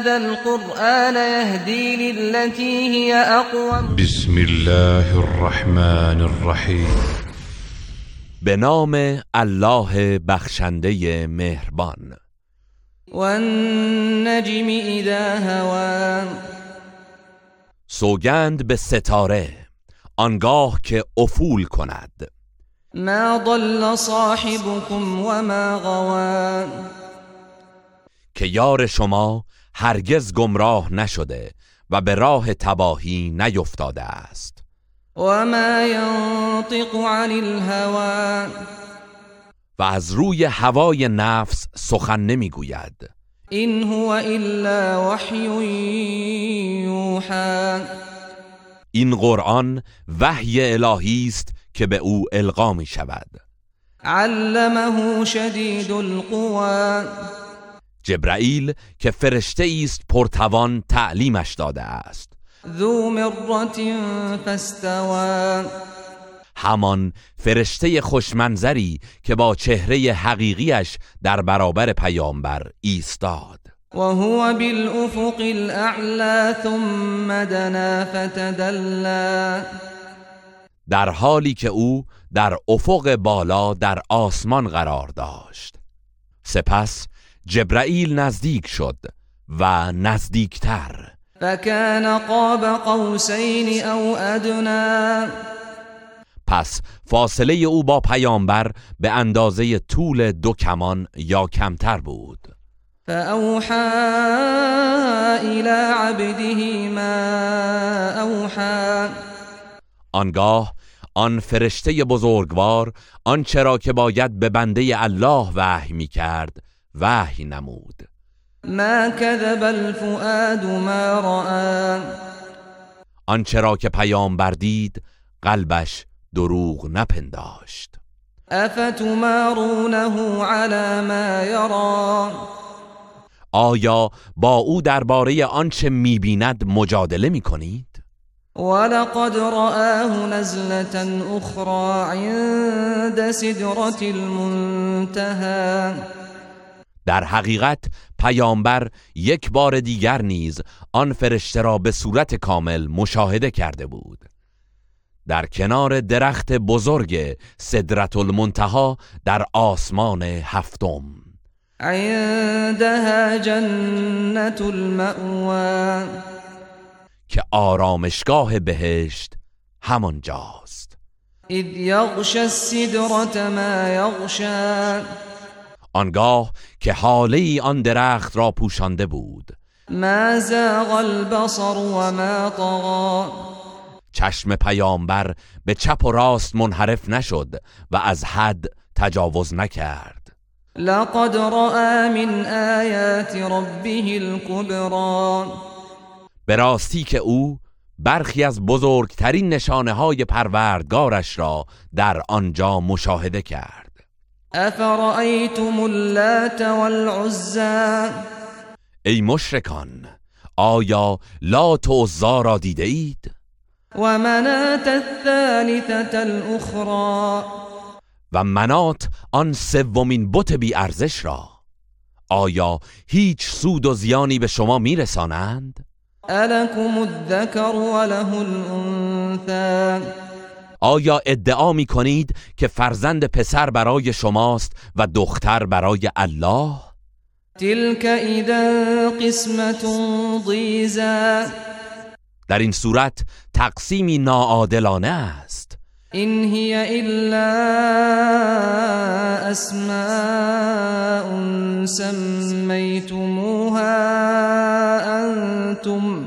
هذا القرآن يهدي للتي هي أقوم. بسم الله الرحمن الرحیم. به نام الله بخشنده مهربان. والنجم إذا هوى. سوگند به ستاره آنگاه که افول کند. ما ضل صاحبكم وما غوى. که یار شما هرگز گمراه نشده و به راه تباهی نیفتاده است. وما ينطق عن الهوى. و از روی هوای نفس سخن نمی‌گوید. إن هو إلا وحي يوحى این قرآن وحی الهی است که به او القا می شود علمه شدید القوى. جبرائیل که فرشته است پرتوان تعلیمش داده است. ذو فاستوى. همان فرشته خوشمنظری که با چهره حقیقیش در برابر پیامبر ایستاد. وهو بالأفق الأعلى ثم دنا فتدلى. در حالی که او در افق بالا در آسمان قرار داشت. سپس جبرائیل نزدیک شد و نزدیکتر. فكان قاب قوسين أو أدنى پس فاصله او با پیامبر به اندازه طول دو کمان یا کمتر بود. فأوحى إلى عبده ما أوحى. آنگاه آن فرشته بزرگوار آنچه را که باید به بنده الله وحی می کرد وحی نمود. ما كذب الفؤاد ما رأى. آنچه را که پیامبر دید قلبش دروغ نپنداشت. أفتمارونه على ما يرى آیا با او درباره آنچه می‌بیند مجادله می‌کنید؟ ولقد رآه نزلة أخرى عند سدرة المنتهى. در حقیقت پیامبر یک بار دیگر نیز آن فرشته را به صورت کامل مشاهده کرده بود. در کنار درخت بزرگ صدرت المنتها در آسمان هفتم. عندها المأوى. که آرامشگاه بهشت همانجاست. إذ يغشى السدرة ما يغشى آنگاه که حاله آن درخت را پوشانده بود. ما زاغ البصر وما طغى. چشم پیامبر به چپ و راست منحرف نشد و از حد تجاوز نکرد. لقد رأى من آيات ربه الكبرى. به راستی که او برخی از بزرگترین نشانه های پروردگارش را در آنجا مشاهده کرد. أفرأيتم اللات والعزى؟ ای مشرکان آیا لات و عزا را دیده اید؟ ومناة الثالثة الأخرى. و منات آن سومین بت بی ارزش را. آیا هیچ سود و زیانی به شما میرسانند؟ ألكم الذكر وله الأنثى آیا ادعا می کنید که فرزند پسر برای شماست و دختر برای الله؟ تلك إذا قسمة ضيزى در این صورت تقسیمی ناعادلانه است. إن هي إلا أسماء سميتموها أنتم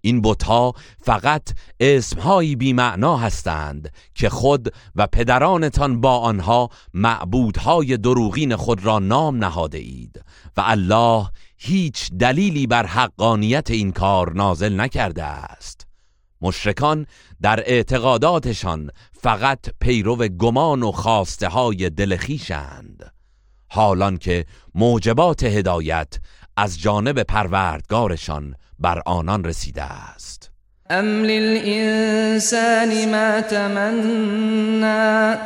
این بتها فقط اسمهایی بیمعنا هستند که خود و پدرانتان با آنها معبودهای دروغین خود را نام نهاده اید و الله هیچ دلیلی بر حقانیت این کار نازل نکرده است. مشرکان در اعتقاداتشان فقط پیرو گمان و خواسته های دلخیشند حالان که موجبات هدایت از جانب پروردگارشان بر آنان رسیده است. ام للإنسان ما تمنا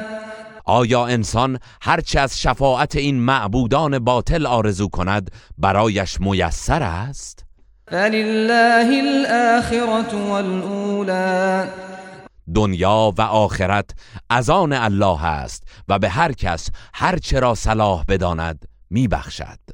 آیا انسان هرچه از شفاعت این معبودان باطل آرزو کند برایش میسر است؟ فلله الآخرة والأولى. دنیا و آخرت از آن الله است و به هر کس هرچه را صلاح بداند میبخشد.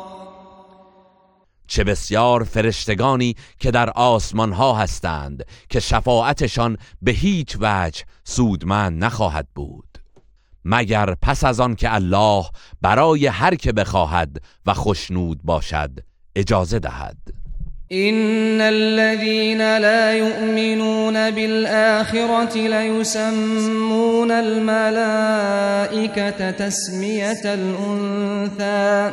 چه بسیار فرشتگانی که در آسمان ها هستند که شفاعتشان به هیچ وجه سودمند نخواهد بود. مگر پس از آن که الله برای هر که بخواهد و خشنود باشد اجازه دهد؟ إن الذين لا يؤمنون بالآخرة ليسمون الملائكة تسمية الأنثى.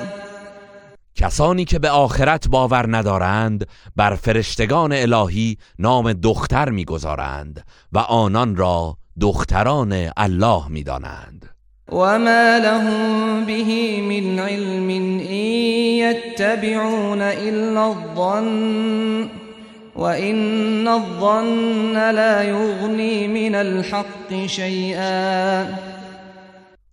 کسانی که به آخرت باور ندارند بر فرشتگان الهی نام دختر می‌گذارند و آنان را دختران الله می‌دانند. وما لهم به من علم إن يتبعون إلا الظن وإن الظن لا يغني من الحق شيئا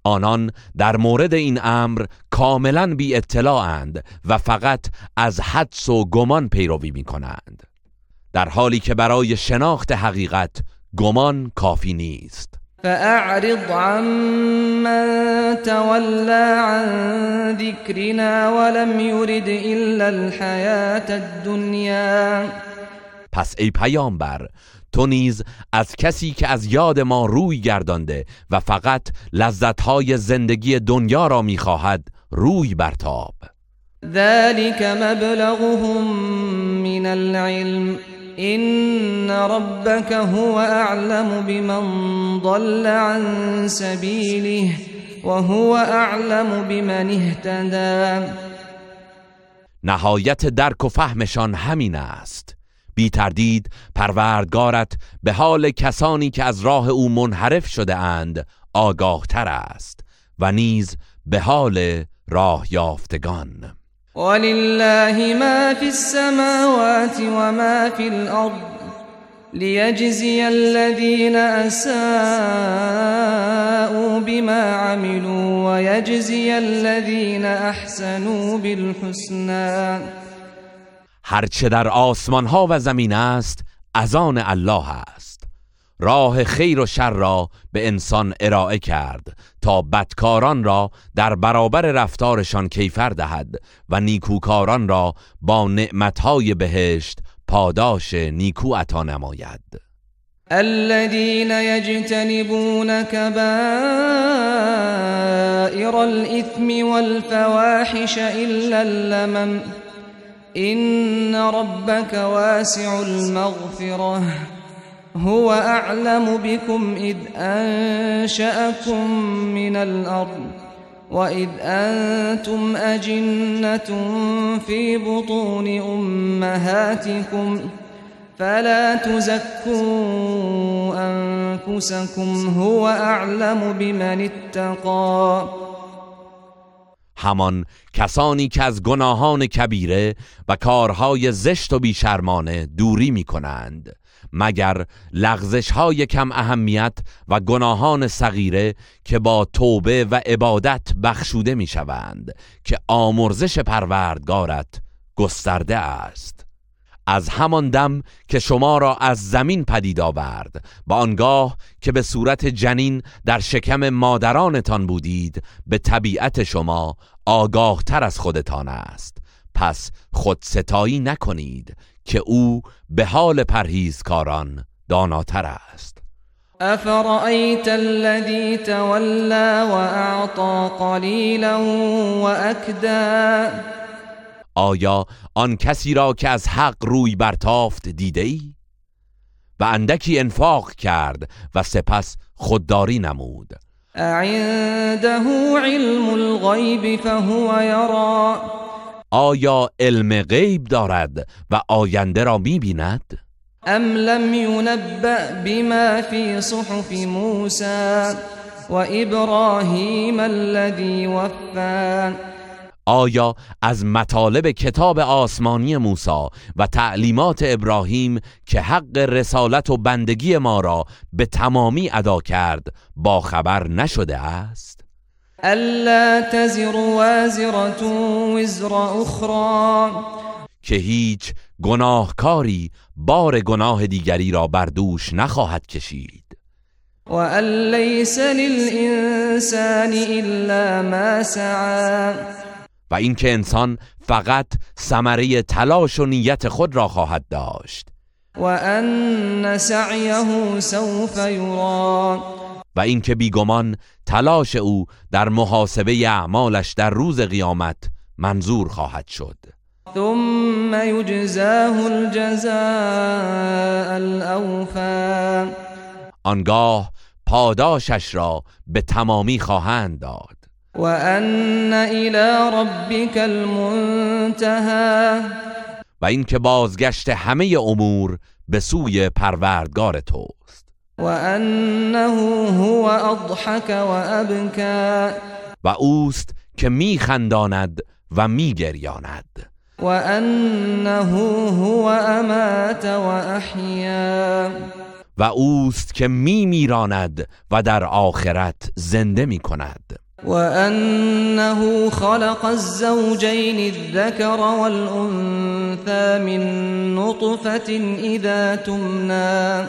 آنان در مورد این امر کاملا بی اطلاعند و فقط از حدس و گمان پیروی می کنند در حالی که برای شناخت حقیقت گمان کافی نیست. فأعرض عمن تولى عن ذكرنا ولم يرد إلا الحياة الدنيا. پس ای پیامبر تو نیز از کسی که از یاد ما روی گردانده و فقط لذتهای زندگی دنیا را می‌خواهد روی برتاب. ذلك مبلغهم من العلم. إن ربك هو أعلم بمن ضل عن سبيله وهو أعلم بمن اهتدى. نهایت درک و فهمشان همین است. بی تردید پروردگارت به حال کسانی که از راه او منحرف شده اند آگاه تر است. و نیز به حال راه یافتگان. ولله ما في السماوات وما في الأرض ليجزي الذين أساءوا بما عملوا ويجزي الذين أحسنوا بالحسنى هرچه در آسمان ها و زمین است از آن الله است. راه خیر و شر را به انسان ارائه کرد تا بدکاران را در برابر رفتارشان کیفر دهد و نیکوکاران را با نعمتهای بهشت پاداش نیکو عطا نماید. الذين يجتنبون كبائر الإثم والفواحش إلا اللمم إن ربك واسع المغفرة. هو أعلم بكم إذ أنشأكم من الأرض وإذ أنتم أجنة في بطون أمهاتكم فلا تزكوا أنفسكم هو أعلم بمن اتقى. همان کسانی که از گناهان کبیره و کارهای زشت و بیشرمانه دوری می کنند مگر لغزش های کم اهمیت و گناهان صغیره که با توبه و عبادت بخشوده می شوند که آمرزش پروردگارت گسترده است؟ از همان دم که شما را از زمین پدید آورد و آنگاه که به صورت جنین در شکم مادرانتان بودید به طبیعت شما آگاه تر از خودتان است. پس خود ستایی نکنید که او به حال پرهیزکاران داناتر است. افرأیت الذی تولا واعطى قلیلا واکدا آیا آن کسی را که از حق روی برتافت دیده ای؟ و اندکی انفاق کرد و سپس خودداری نمود. عنده علم الغیب فهو یرا. آیا علم غیب دارد و آینده را می‌بیند؟ ام لم ينبأ بما في صحف موسى وإبراهيم الذي وفى آیا از مطالب کتاب آسمانی موسی و تعلیمات ابراهیم که حق رسالت و بندگی ما را به تمامی ادا کرد با خبر نشده است؟ الا تزر وازرة وزر اخرى که هیچ گناهکاری بار گناه دیگری را بر دوش نخواهد کشید. وأن ليس للإنسان إلا ما سعى. و اینکه انسان فقط ثمره تلاش و نیت خود را خواهد داشت. وأن سعيه سوف يرى. و اینکه بیگمان تلاش او در محاسبه اعمالش در روز قیامت منظور خواهد شد. ثم يجزاه الجزاء الأوفى آنگاه پاداشش را به تمامی خواهند داد. وأن إلى ربك المنتهى و اینکه بازگشت همه امور به سوی پروردگار توست. وأنه هو أضحك وأبكى. و اوست که میخنداند و میگریاند. وأنه هو أمات وأحيا. و اوست که میمیراند و در آخرت زنده می‌کند. وأنه خلق الزوجين الذكر والأنثى من نطفة إذا تمنى.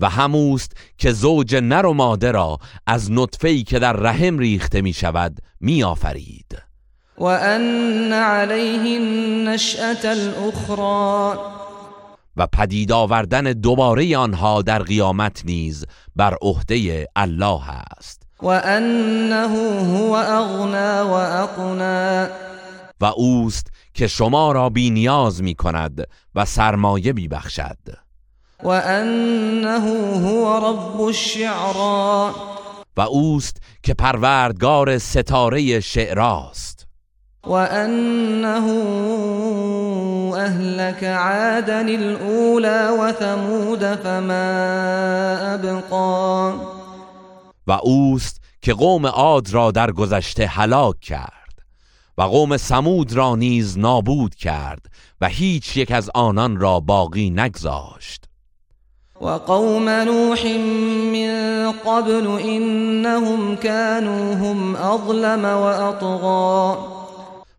و هموست که زوج نر و ماده را از نطفه‌ای که در رحم ریخته می شود می آفرید وأن عليه النشأة الأخرى و پدید آوردن دوباره آنها در قیامت نیز بر عهده الله است. وأنه هو أغنى وأقنى و اوست که شما را بی نیاز می کند و سرمایه می بخشد وأنه هو رب الشعرى. و اوست که پروردگار ستاره شعراست. وأنه أهلك عادا الأولى وثمود فما أبقى. و اوست که قوم عاد را در گذشته هلاک کرد و قوم سمود را نیز نابود کرد و هیچ یک از آنان را باقی نگذاشت. وقوم نوح من قبل إنهم كانوا هم أظلم وأطغى.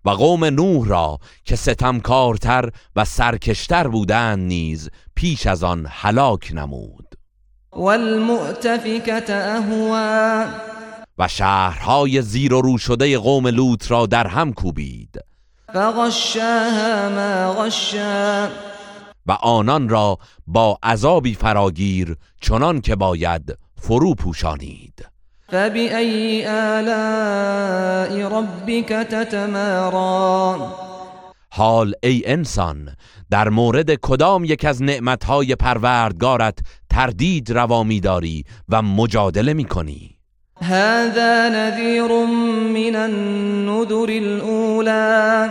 و قوم نوح را که ستمکارتر و سرکشتر بودند نیز پیش از آن هلاک نمود. أهوى. و شهرهای زیر و رو شده قوم لوط را در هم کوبید. فغشاها ما غشا. و آنان را با عذابی فراگیر چنان که باید فرو پوشانید. فبأي آلاء ربك تتمارى حال ای انسان در مورد کدام یک از نعمتهای پروردگارت تردید روا می‌داری و مجادله می‌کنی؟ هذا نذير من النذر الأولى.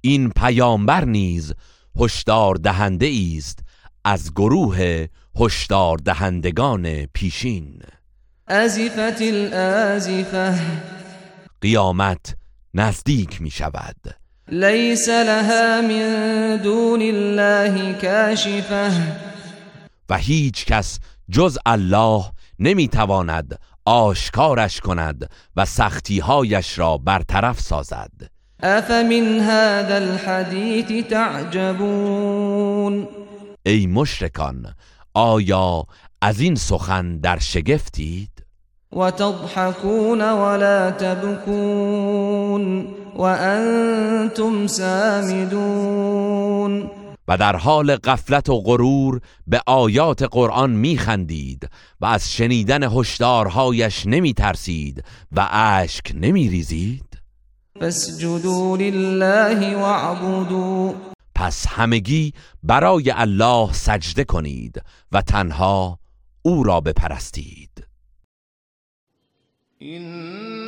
این پیامبر نیز هشدار دهنده است از گروه هشدار دهندگان پیشین. أزفت الآزفة قیامت نزدیک می شود. ليس لها من دون الله كاشفة و هیچ کس جز الله نمی‌تواند آشکارش کند و سختیهایش را برطرف سازد. افمن هذا الحديث تعجبون؟ ای مشرکان آیا از این سخن در شگفتید؟ وتضحكون ولا تبكون وأنتم سامدون. و در حال غفلت و غرور به آیات قرآن میخندید و از شنیدن هشدارهایش نمی ترسید و اشک نمی ریزید؟ فاسجدوا لله واعبدوا. پس همگی برای الله سجده کنید و تنها او را بپرستید. إن